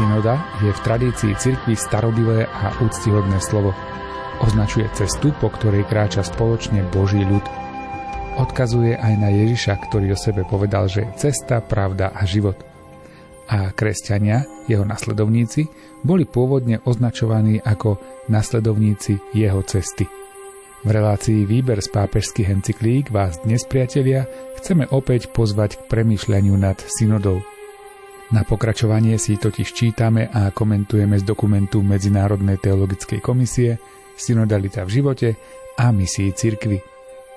Synoda je v tradícii cirkvi starodivé a úctihodné slovo. Označuje cestu, po ktorej kráča spoločne Boží ľud. Odkazuje aj na Ježiša, ktorý o sebe povedal, že cesta, pravda a život. A kresťania, jeho nasledovníci, boli pôvodne označovaní ako nasledovníci jeho cesty. V relácii Výber z pápežských encyklík vás dnes, priatelia, chceme opäť pozvať k premýšľaniu nad synodou. Na pokračovanie si totiž čítame a komentujeme z dokumentu Medzinárodnej teologickej komisie Synodalita v živote a misii cirkvy.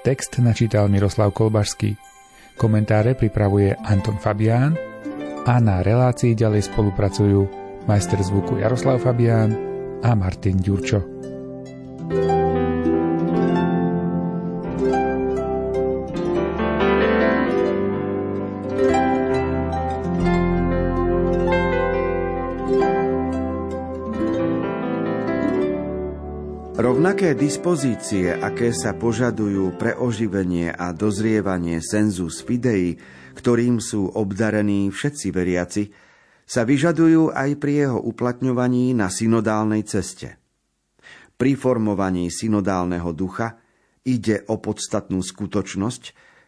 Text načítal Miroslav Kolbašský. Komentáre pripravuje Anton Fabián a na relácii ďalej spolupracujú majster zvuku Jaroslav Fabián a Martin Ďurčo. Rovnaké dispozície, aké sa požadujú pre oživenie a dozrievanie senzus fidei, ktorým sú obdarení všetci veriaci, sa vyžadujú aj pri jeho uplatňovaní na synodálnej ceste. Pri formovaní synodálneho ducha ide o podstatnú skutočnosť,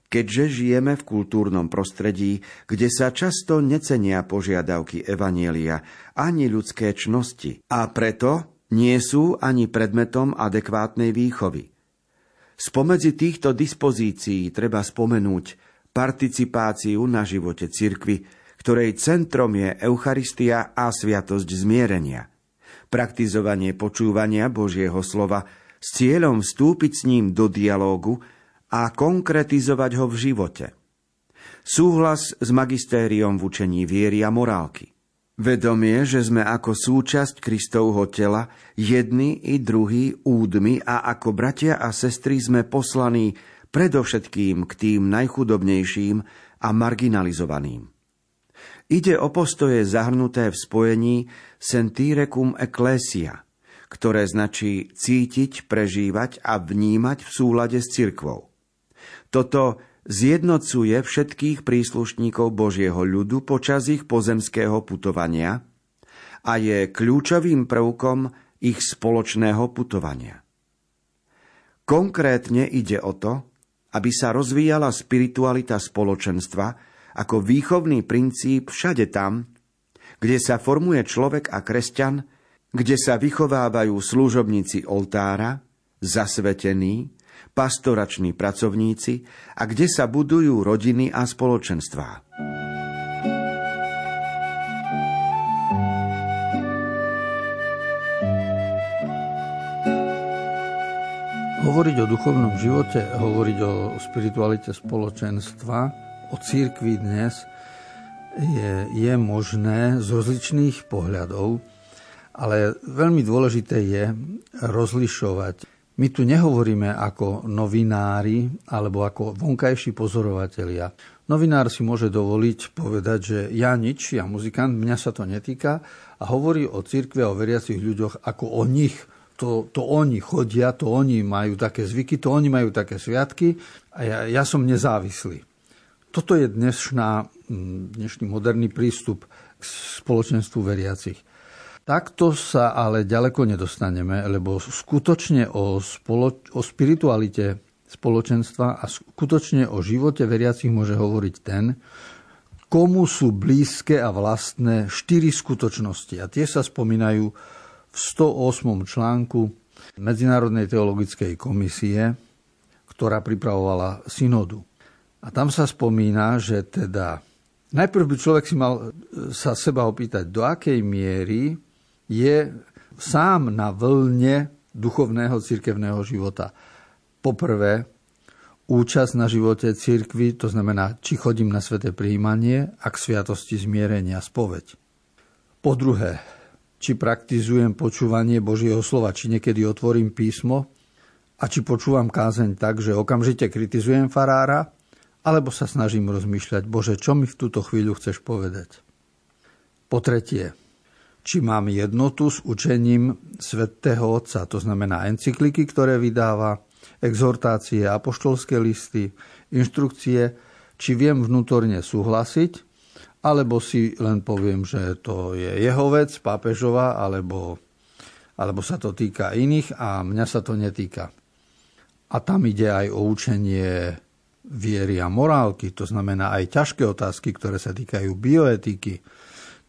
keďže žijeme v kultúrnom prostredí, kde sa často necenia požiadavky Evanielia ani ľudské čnosti a preto nie sú ani predmetom adekvátnej výchovy. Spomedzi týchto dispozícií treba spomenúť participáciu na živote cirkvy, ktorej centrom je Eucharistia a sviatosť zmierenia, praktizovanie počúvania Božieho slova s cieľom vstúpiť s ním do dialógu a konkretizovať ho v živote. Súhlas s magistériom v učení viery a morálky. Vedomie, že sme ako súčasť Kristovho tela, jedni i druhí údmi a ako bratia a sestry sme poslaní predovšetkým k tým najchudobnejším a marginalizovaným. Ide o postoje zahrnuté v spojení sentirecum ecclesia, ktoré značí cítiť, prežívať a vnímať v súlade s cirkvou. Toto zjednocuje všetkých príslušníkov Božieho ľudu počas ich pozemského putovania a je kľúčovým prvkom ich spoločného putovania. Konkrétne ide o to, aby sa rozvíjala spiritualita spoločenstva ako výchovný princíp všade tam, kde sa formuje človek a kresťan, kde sa vychovávajú služobníci oltára, zasvetení, pastorační pracovníci a kde sa budujú rodiny a spoločenstvá. Hovoriť o duchovnom živote, hovoriť o spiritualite spoločenstva, o církvi dnes je, je možné z rozličných pohľadov, ale veľmi dôležité je rozlišovať my tu nehovoríme ako novinári alebo ako vonkajší pozorovatelia. Novinár si môže dovoliť povedať, že ja nič, ja muzikant, mňa sa to netýka a hovorí o cirkvi a o veriacich ľuďoch ako o nich. To, to oni chodia, to oni majú také zvyky, to oni majú také sviatky a ja, ja som nezávislý. Toto je dnešná, dnešný moderný prístup k spoločenstvu veriacich. Takto sa ale ďaleko nedostaneme, lebo skutočne o, spolo- o spiritualite spoločenstva a skutočne o živote veriacich môže hovoriť ten, komu sú blízke a vlastné štyri skutočnosti. A tie sa spomínajú v 108. článku Medzinárodnej teologickej komisie, ktorá pripravovala synodu. A tam sa spomína, že teda najprv by človek si mal sa seba opýtať, do akej miery je sám na vlne duchovného cirkevného života. Poprvé, účasť na živote cirkvy, to znamená, či chodím na sveté príjmanie a k sviatosti zmierenia, spoveď. Po druhé, či praktizujem počúvanie Božieho slova, či niekedy otvorím písmo a či počúvam kázeň tak, že okamžite kritizujem farára, alebo sa snažím rozmýšľať, Bože, čo mi v túto chvíľu chceš povedať. Po tretie, či mám jednotu s učením svätého Otca, to znamená encykliky, ktoré vydáva, exhortácie, apoštolské listy, inštrukcie, či viem vnútorne súhlasiť, alebo si len poviem, že to je jeho vec, pápežova, alebo, alebo sa to týka iných a mňa sa to netýka. A tam ide aj o učenie viery a morálky, to znamená aj ťažké otázky, ktoré sa týkajú bioetiky,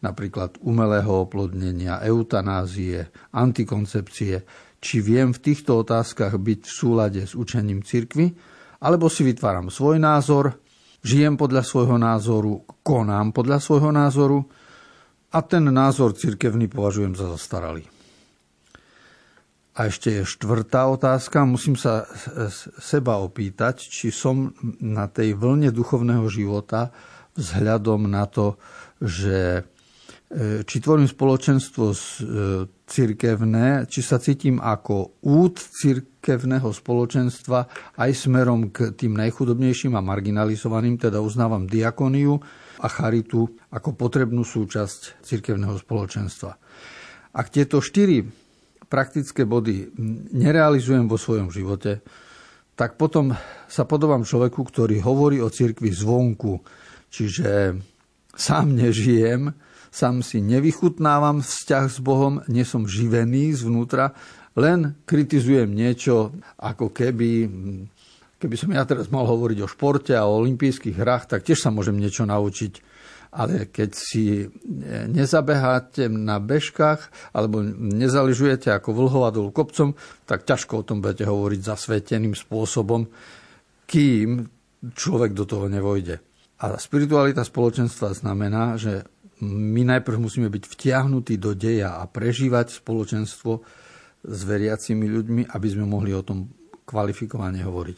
napríklad umelého oplodnenia, eutanázie, antikoncepcie, či viem v týchto otázkach byť v súlade s učením cirkvy, alebo si vytváram svoj názor, žijem podľa svojho názoru, konám podľa svojho názoru a ten názor cirkevný považujem za zastaralý. A ešte je štvrtá otázka. Musím sa seba opýtať, či som na tej vlne duchovného života vzhľadom na to, že či tvorím spoločenstvo e, cirkevné, či sa cítim ako út cirkevného spoločenstva aj smerom k tým najchudobnejším a marginalizovaným, teda uznávam diakoniu a charitu ako potrebnú súčasť cirkevného spoločenstva. Ak tieto štyri praktické body nerealizujem vo svojom živote, tak potom sa podobám človeku, ktorý hovorí o cirkvi zvonku. Čiže sám nežijem, sám si nevychutnávam vzťah s Bohom, nie som živený zvnútra, len kritizujem niečo, ako keby, keby som ja teraz mal hovoriť o športe a o olympijských hrách, tak tiež sa môžem niečo naučiť ale keď si e, nezabeháte na bežkách alebo nezaližujete ako vlhova dolu kopcom, tak ťažko o tom budete hovoriť zasveteným spôsobom, kým človek do toho nevojde. A spiritualita spoločenstva znamená, že my najprv musíme byť vtiahnutí do deja a prežívať spoločenstvo s veriacimi ľuďmi, aby sme mohli o tom kvalifikovane hovoriť.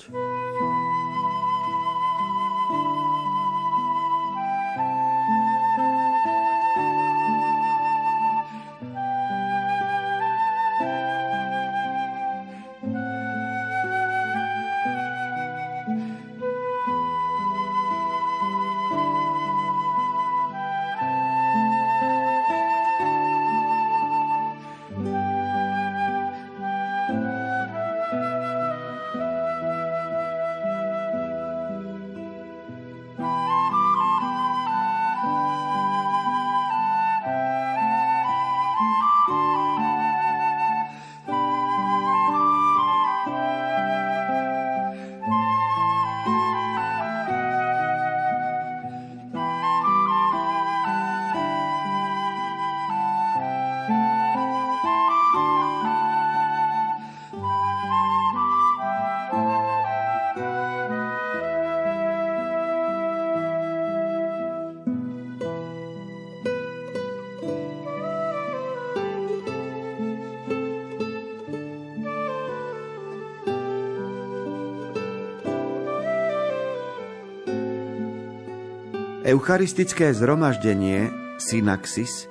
Eucharistické zhromaždenie, synaxis,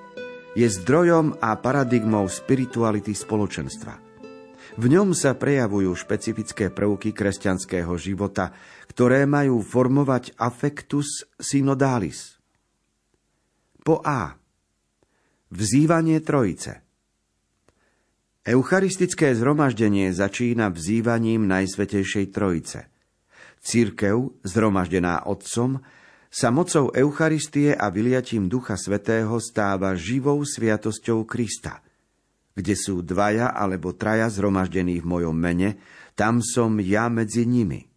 je zdrojom a paradigmou spirituality spoločenstva. V ňom sa prejavujú špecifické prvky kresťanského života, ktoré majú formovať affectus synodalis. Po A. Vzývanie Trojice. Eucharistické zhromaždenie začína vzývaním Najsvetejšej Trojice. Církev, zhromaždená Otcom, sa mocou Eucharistie a vyliatím Ducha Svetého stáva živou sviatosťou Krista. Kde sú dvaja alebo traja zhromaždení v mojom mene, tam som ja medzi nimi.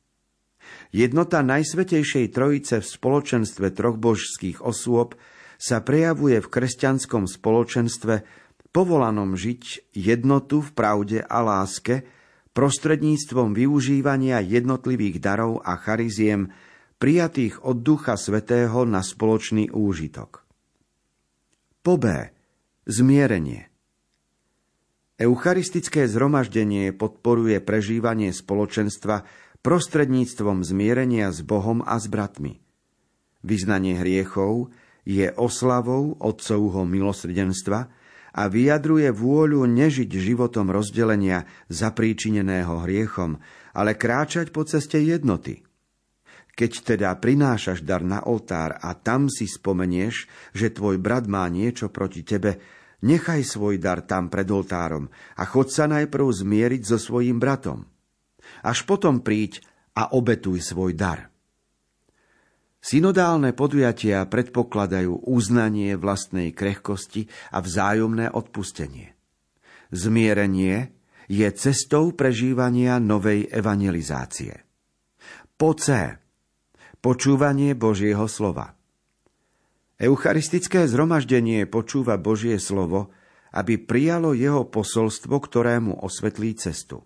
Jednota Najsvetejšej Trojice v spoločenstve troch božských osôb sa prejavuje v kresťanskom spoločenstve povolanom žiť jednotu v pravde a láske prostredníctvom využívania jednotlivých darov a chariziem prijatých od Ducha Svetého na spoločný úžitok. Po B. Zmierenie. Eucharistické zhromaždenie podporuje prežívanie spoločenstva prostredníctvom zmierenia s Bohom a s bratmi. Vyznanie hriechov je oslavou Otcovho milosrdenstva a vyjadruje vôľu nežiť životom rozdelenia zapríčineného hriechom, ale kráčať po ceste jednoty – keď teda prinášaš dar na oltár a tam si spomenieš, že tvoj brat má niečo proti tebe, nechaj svoj dar tam pred oltárom a chod sa najprv zmieriť so svojím bratom. Až potom príď a obetuj svoj dar. Synodálne podujatia predpokladajú uznanie vlastnej krehkosti a vzájomné odpustenie. Zmierenie je cestou prežívania novej evangelizácie. Po C. Počúvanie Božieho slova. Eucharistické zhromaždenie počúva Božie slovo, aby prijalo jeho posolstvo, ktorému osvetlí cestu.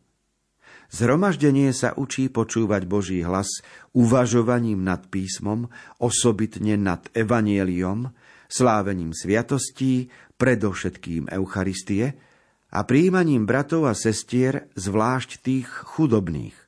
Zhromaždenie sa učí počúvať Boží hlas uvažovaním nad písmom, osobitne nad evanieliom, slávením sviatostí, predovšetkým Eucharistie a príjmaním bratov a sestier, zvlášť tých chudobných.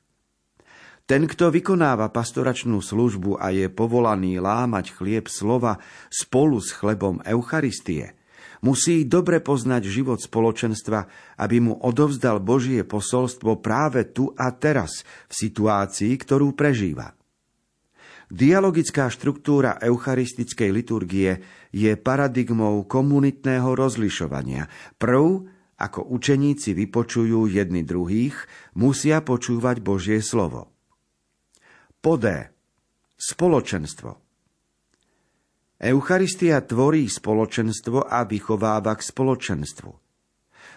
Ten, kto vykonáva pastoračnú službu a je povolaný lámať chlieb slova spolu s chlebom Eucharistie – Musí dobre poznať život spoločenstva, aby mu odovzdal Božie posolstvo práve tu a teraz, v situácii, ktorú prežíva. Dialogická štruktúra eucharistickej liturgie je paradigmou komunitného rozlišovania. Prv, ako učeníci vypočujú jedni druhých, musia počúvať Božie slovo. Podé. Spoločenstvo. Eucharistia tvorí spoločenstvo a vychováva k spoločenstvu.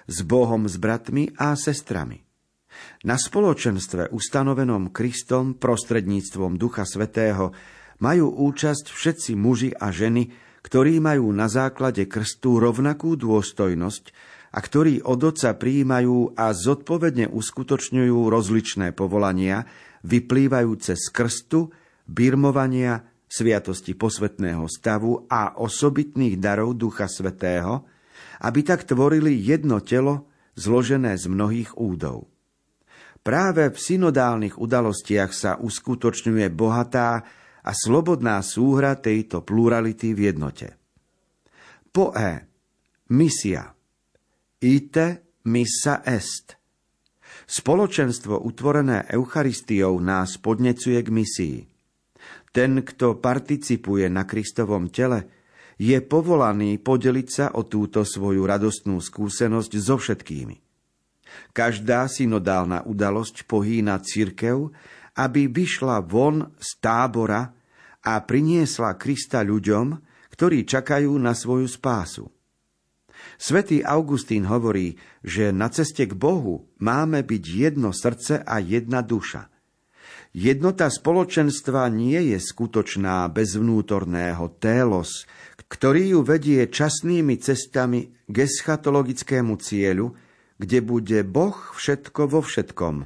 S Bohom, s bratmi a sestrami. Na spoločenstve ustanovenom Kristom prostredníctvom Ducha Svetého majú účasť všetci muži a ženy, ktorí majú na základe krstu rovnakú dôstojnosť a ktorí od Otca prijímajú a zodpovedne uskutočňujú rozličné povolania, vyplývajúce z krstu, birmovania, sviatosti posvetného stavu a osobitných darov Ducha Svetého, aby tak tvorili jedno telo zložené z mnohých údov. Práve v synodálnych udalostiach sa uskutočňuje bohatá a slobodná súhra tejto plurality v jednote. Po E. Misia. Ite missa est. Spoločenstvo utvorené Eucharistiou nás podnecuje k misii. Ten, kto participuje na Kristovom tele, je povolaný podeliť sa o túto svoju radostnú skúsenosť so všetkými. Každá synodálna udalosť pohýna cirkev, aby vyšla von z tábora a priniesla Krista ľuďom, ktorí čakajú na svoju spásu. Svetý Augustín hovorí, že na ceste k Bohu máme byť jedno srdce a jedna duša. Jednota spoločenstva nie je skutočná bez vnútorného télos, ktorý ju vedie časnými cestami k eschatologickému cieľu, kde bude Boh všetko vo všetkom.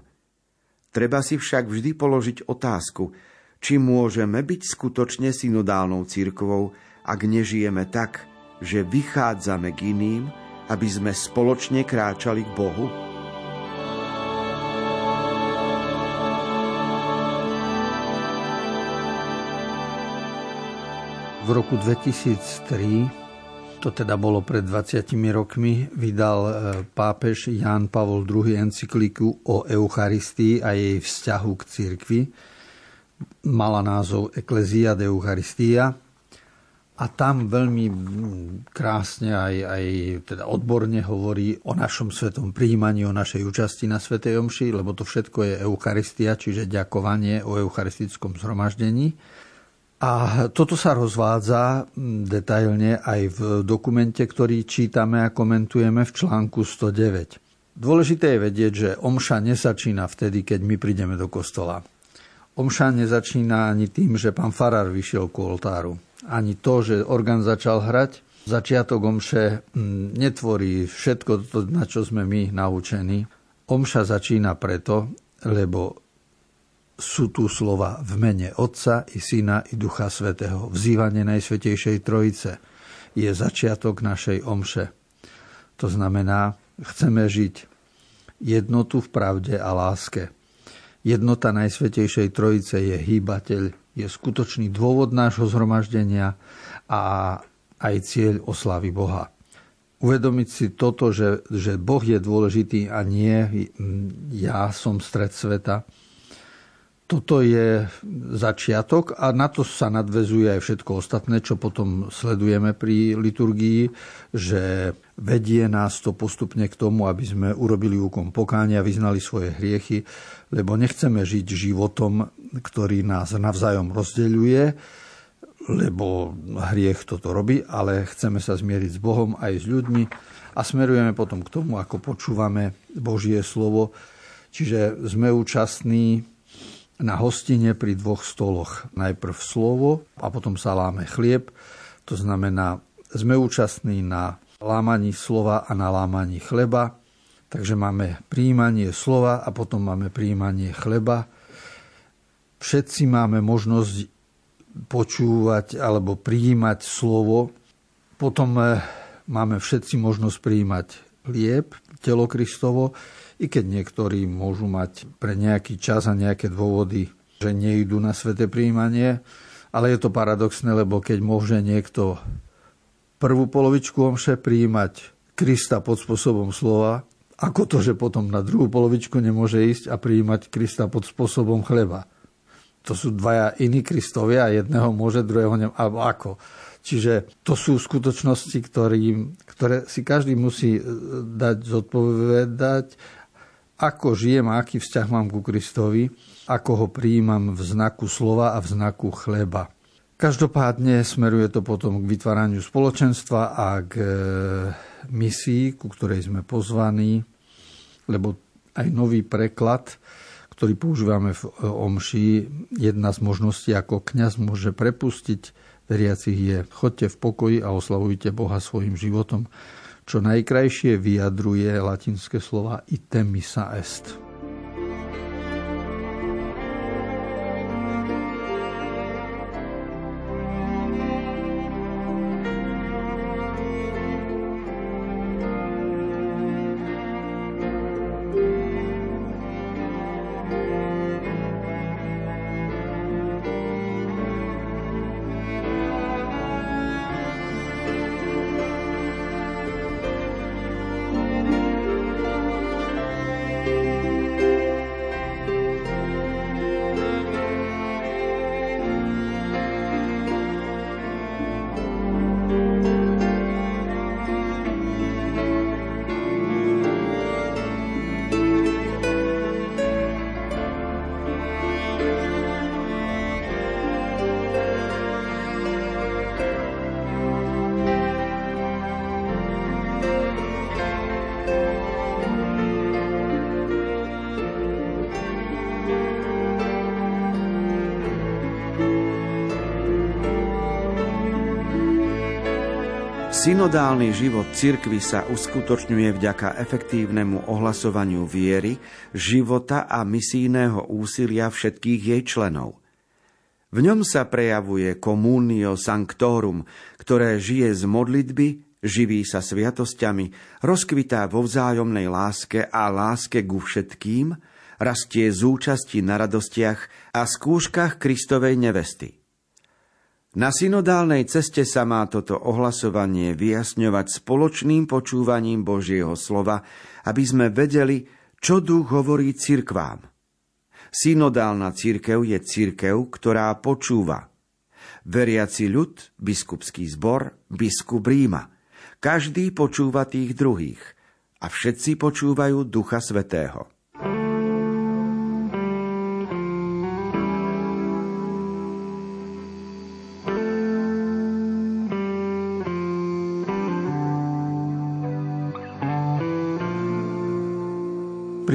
Treba si však vždy položiť otázku, či môžeme byť skutočne synodálnou církvou, ak nežijeme tak, že vychádzame k iným, aby sme spoločne kráčali k Bohu? V roku 2003, to teda bolo pred 20 rokmi, vydal e, pápež Ján Pavol II encykliku o Eucharistii a jej vzťahu k cirkvi. Mala názov Ecclesia de Eucharistia a tam veľmi krásne aj, aj teda odborne hovorí o našom svetom príjmaní, o našej účasti na Svetej Omši, lebo to všetko je Eucharistia, čiže ďakovanie o eucharistickom zhromaždení. A toto sa rozvádza detailne aj v dokumente, ktorý čítame a komentujeme v článku 109. Dôležité je vedieť, že omša nezačína vtedy, keď my prídeme do kostola. Omša nezačína ani tým, že pán Farar vyšiel ku oltáru. Ani to, že orgán začal hrať. Začiatok omše netvorí všetko to, na čo sme my naučení. Omša začína preto, lebo sú tu slova v mene Otca i Syna i Ducha Svetého. Vzývanie Najsvetejšej Trojice je začiatok našej omše. To znamená, chceme žiť jednotu v pravde a láske. Jednota Najsvetejšej Trojice je hýbateľ, je skutočný dôvod nášho zhromaždenia a aj cieľ oslavy Boha. Uvedomiť si toto, že, že Boh je dôležitý a nie ja som stred sveta, toto je začiatok a na to sa nadvezuje aj všetko ostatné, čo potom sledujeme pri liturgii, že vedie nás to postupne k tomu, aby sme urobili úkon pokánia, vyznali svoje hriechy, lebo nechceme žiť životom, ktorý nás navzájom rozdeľuje, lebo hriech toto robí, ale chceme sa zmieriť s Bohom aj s ľuďmi a smerujeme potom k tomu, ako počúvame Božie slovo. Čiže sme účastní na hostine pri dvoch stoloch. Najprv slovo a potom sa láme chlieb. To znamená, sme účastní na lámaní slova a na lámaní chleba. Takže máme príjmanie slova a potom máme príjmanie chleba. Všetci máme možnosť počúvať alebo prijímať slovo. Potom eh, máme všetci možnosť prijímať lieb, telo Kristovo, i keď niektorí môžu mať pre nejaký čas a nejaké dôvody, že nejdu na sveté príjmanie, ale je to paradoxné, lebo keď môže niekto prvú polovičku omše prijímať Krista pod spôsobom slova, ako to, že potom na druhú polovičku nemôže ísť a prijímať Krista pod spôsobom chleba to sú dvaja iní Kristovia jedného môže, druhého ne... alebo ako. Čiže to sú skutočnosti, ktorý, ktoré si každý musí e, dať zodpovedať, ako žijem a aký vzťah mám ku Kristovi, ako ho prijímam v znaku slova a v znaku chleba. Každopádne smeruje to potom k vytváraniu spoločenstva a k e, misii, ku ktorej sme pozvaní, lebo aj nový preklad ktorý používame v e, omši, jedna z možností, ako kňaz môže prepustiť veriacich je chodte v pokoji a oslavujte Boha svojim životom, čo najkrajšie vyjadruje latinské slova item missa est. Synodálny život cirkvy sa uskutočňuje vďaka efektívnemu ohlasovaniu viery, života a misijného úsilia všetkých jej členov. V ňom sa prejavuje communio sanctorum, ktoré žije z modlitby, živí sa sviatosťami, rozkvitá vo vzájomnej láske a láske ku všetkým, rastie z účasti na radostiach a skúškach Kristovej nevesty. Na synodálnej ceste sa má toto ohlasovanie vyjasňovať spoločným počúvaním Božieho slova, aby sme vedeli, čo duch hovorí cirkvám. Synodálna církev je církev, ktorá počúva. Veriaci ľud, biskupský zbor, biskup Ríma. Každý počúva tých druhých a všetci počúvajú Ducha Svetého.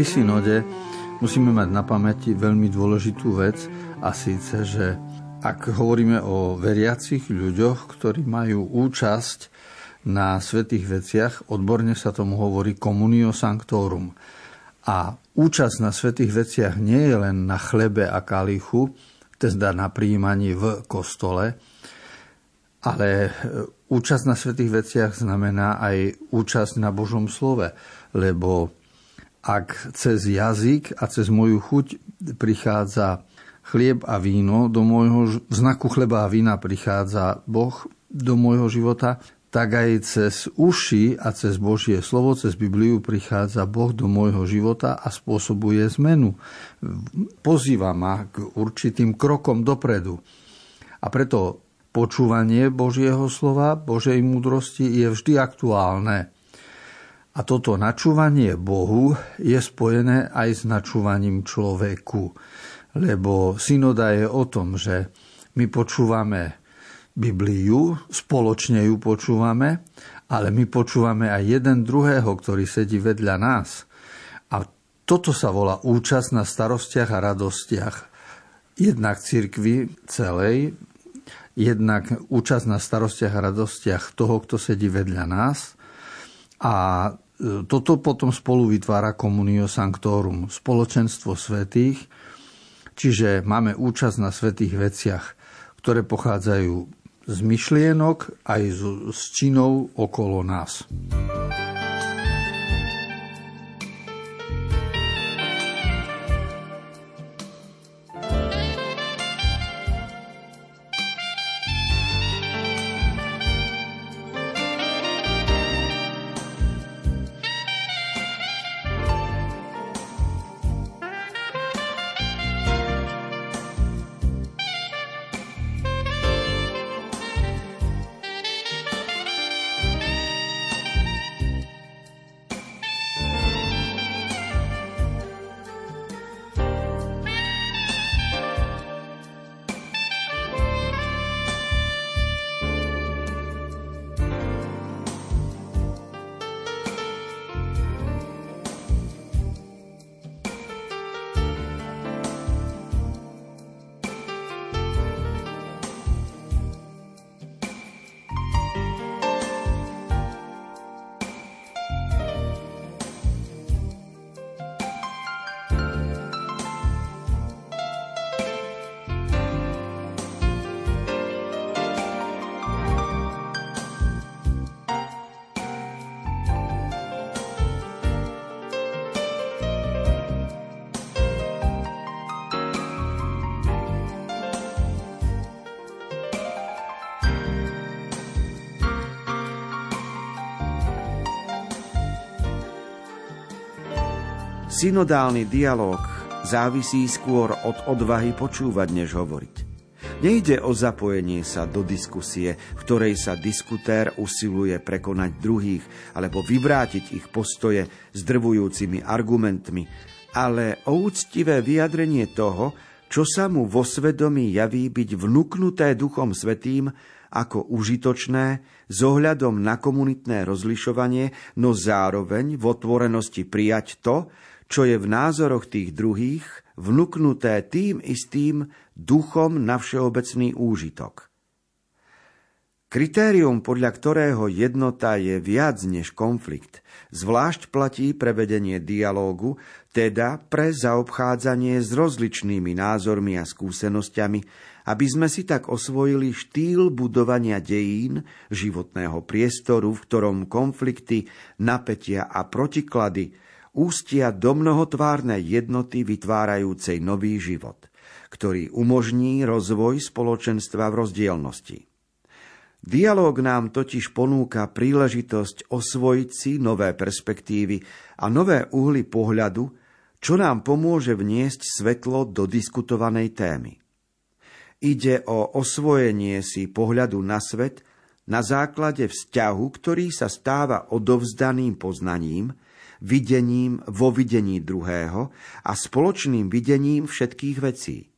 Pri synode musíme mať na pamäti veľmi dôležitú vec a síce, že ak hovoríme o veriacich ľuďoch, ktorí majú účasť na svetých veciach, odborne sa tomu hovorí communio sanctorum. A účasť na svetých veciach nie je len na chlebe a kalichu, teda na príjmaní v kostole, ale účasť na svetých veciach znamená aj účasť na Božom slove, lebo ak cez jazyk a cez moju chuť prichádza chlieb a víno do môjho, v znaku chleba a vína prichádza Boh do môjho života, tak aj cez uši a cez Božie slovo, cez Bibliu prichádza Boh do môjho života a spôsobuje zmenu. Pozýva ma k určitým krokom dopredu. A preto počúvanie Božieho slova, Božej múdrosti je vždy aktuálne. A toto načúvanie Bohu je spojené aj s načúvaním človeku. Lebo synoda je o tom, že my počúvame Bibliu, spoločne ju počúvame, ale my počúvame aj jeden druhého, ktorý sedí vedľa nás. A toto sa volá účasť na starostiach a radostiach jednak cirkvi celej, jednak účasť na starostiach a radostiach toho, kto sedí vedľa nás. A toto potom spolu vytvára Communio Sanctorum, spoločenstvo svetých, čiže máme účasť na svetých veciach, ktoré pochádzajú z myšlienok aj z, z činov okolo nás. Synodálny dialog závisí skôr od odvahy počúvať, než hovoriť. Nejde o zapojenie sa do diskusie, v ktorej sa diskutér usiluje prekonať druhých alebo vyvrátiť ich postoje s drvujúcimi argumentmi, ale o úctivé vyjadrenie toho, čo sa mu vo svedomí javí byť vnúknuté Duchom Svetým ako užitočné s ohľadom na komunitné rozlišovanie, no zároveň v otvorenosti prijať to, čo je v názoroch tých druhých vnúknuté tým istým duchom na všeobecný úžitok. Kritérium, podľa ktorého jednota je viac než konflikt, zvlášť platí pre vedenie dialógu, teda pre zaobchádzanie s rozličnými názormi a skúsenosťami, aby sme si tak osvojili štýl budovania dejín, životného priestoru, v ktorom konflikty, napätia a protiklady ústia do mnohotvárnej jednoty vytvárajúcej nový život, ktorý umožní rozvoj spoločenstva v rozdielnosti. Dialóg nám totiž ponúka príležitosť osvojiť si nové perspektívy a nové uhly pohľadu, čo nám pomôže vniesť svetlo do diskutovanej témy. Ide o osvojenie si pohľadu na svet na základe vzťahu, ktorý sa stáva odovzdaným poznaním, videním vo videní druhého a spoločným videním všetkých vecí.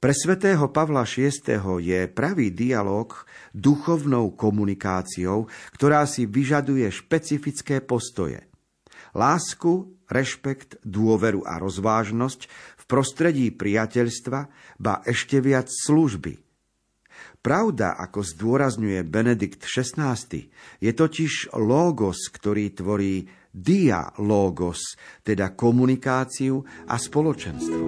Pre svätého Pavla VI. je pravý dialog duchovnou komunikáciou, ktorá si vyžaduje špecifické postoje. Lásku, rešpekt, dôveru a rozvážnosť v prostredí priateľstva, ba ešte viac služby. Pravda, ako zdôrazňuje Benedikt XVI, je totiž logos, ktorý tvorí dialogos, teda komunikáciu a spoločenstvo.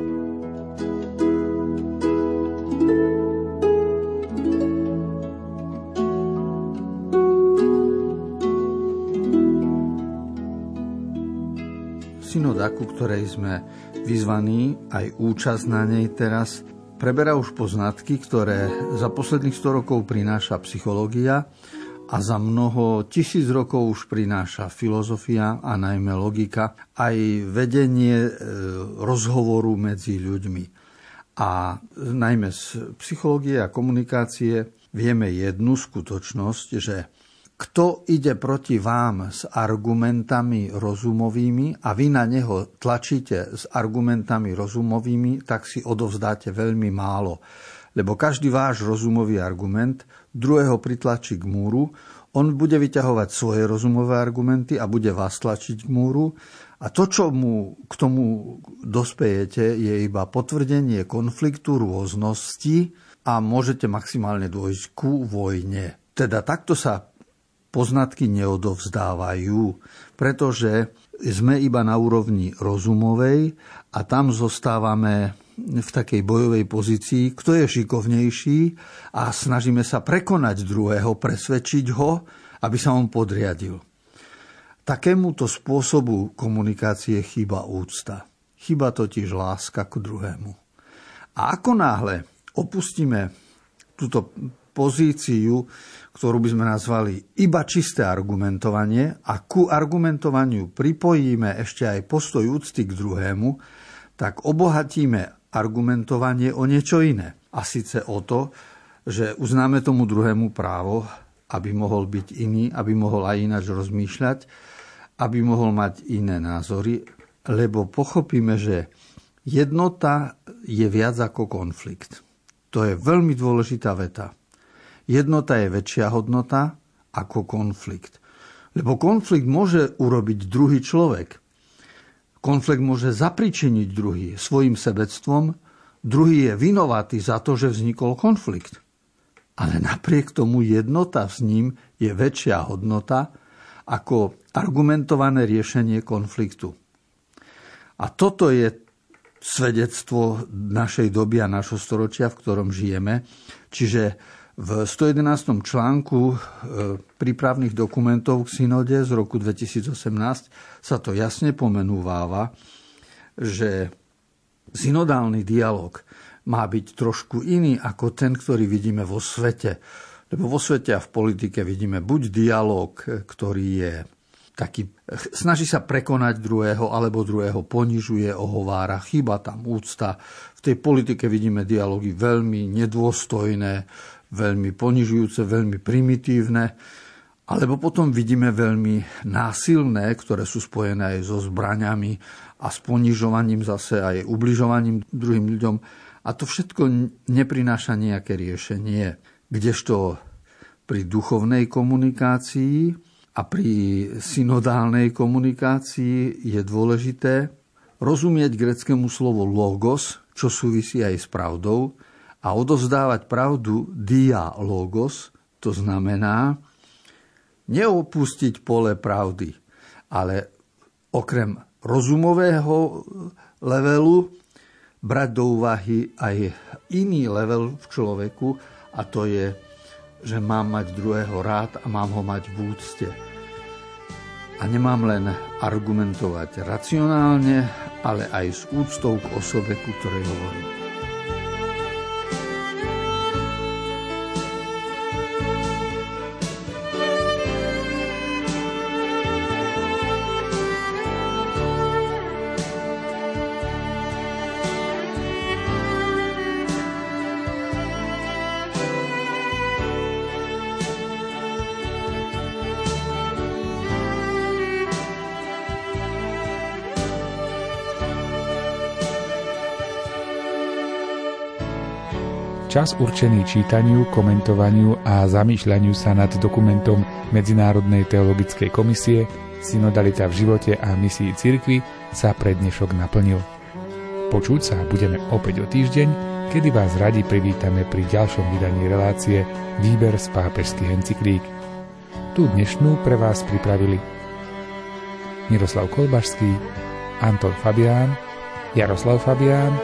Synoda, ku ktorej sme vyzvaní, aj účasť na nej teraz, preberá už poznatky, ktoré za posledných 100 rokov prináša psychológia a za mnoho tisíc rokov už prináša filozofia a najmä logika, aj vedenie e, rozhovoru medzi ľuďmi. A najmä z psychológie a komunikácie vieme jednu skutočnosť, že kto ide proti vám s argumentami rozumovými a vy na neho tlačíte s argumentami rozumovými, tak si odovzdáte veľmi málo lebo každý váš rozumový argument druhého pritlačí k múru, on bude vyťahovať svoje rozumové argumenty a bude vás tlačiť k múru a to, čo mu k tomu dospejete, je iba potvrdenie konfliktu, rôznosti a môžete maximálne dôjsť ku vojne. Teda takto sa poznatky neodovzdávajú, pretože sme iba na úrovni rozumovej a tam zostávame v takej bojovej pozícii, kto je šikovnejší a snažíme sa prekonať druhého, presvedčiť ho, aby sa on podriadil. Takémuto spôsobu komunikácie chýba úcta. Chyba totiž láska k druhému. A ako náhle opustíme túto pozíciu, ktorú by sme nazvali iba čisté argumentovanie a ku argumentovaniu pripojíme ešte aj postoj úcty k druhému, tak obohatíme argumentovanie o niečo iné. A síce o to, že uznáme tomu druhému právo, aby mohol byť iný, aby mohol aj ináč rozmýšľať, aby mohol mať iné názory, lebo pochopíme, že jednota je viac ako konflikt. To je veľmi dôležitá veta. Jednota je väčšia hodnota ako konflikt. Lebo konflikt môže urobiť druhý človek. Konflikt môže zapričiniť druhý svojim sebectvom, druhý je vinovatý za to, že vznikol konflikt. Ale napriek tomu jednota s ním je väčšia hodnota ako argumentované riešenie konfliktu. A toto je svedectvo našej doby a našho storočia, v ktorom žijeme. Čiže v 111. článku e, prípravných dokumentov k synode z roku 2018 sa to jasne pomenúváva, že synodálny dialog má byť trošku iný ako ten, ktorý vidíme vo svete. Lebo vo svete a v politike vidíme buď dialog, ktorý je taký, snaží sa prekonať druhého, alebo druhého ponižuje, ohovára, chyba tam úcta. V tej politike vidíme dialógy veľmi nedôstojné, veľmi ponižujúce, veľmi primitívne, alebo potom vidíme veľmi násilné, ktoré sú spojené aj so zbraňami a s ponižovaním zase aj ubližovaním druhým ľuďom. A to všetko neprináša nejaké riešenie. Kdežto pri duchovnej komunikácii a pri synodálnej komunikácii je dôležité rozumieť greckému slovu logos, čo súvisí aj s pravdou, a odovzdávať pravdu dialogos, to znamená neopustiť pole pravdy, ale okrem rozumového levelu brať do úvahy aj iný level v človeku a to je, že mám mať druhého rád a mám ho mať v úcte. A nemám len argumentovať racionálne, ale aj s úctou k osobe, ku ktorej hovorím. Čas určený čítaniu, komentovaniu a zamýšľaniu sa nad dokumentom Medzinárodnej teologickej komisie Synodalita v živote a misii cirkvi sa pre dnešok naplnil. Počuť sa budeme opäť o týždeň, kedy vás radi privítame pri ďalšom vydaní relácie Výber z pápežských encyklík. Tu dnešnú pre vás pripravili Miroslav Kolbašský, Anton Fabián, Jaroslav Fabián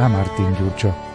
a Martin Ďurčo.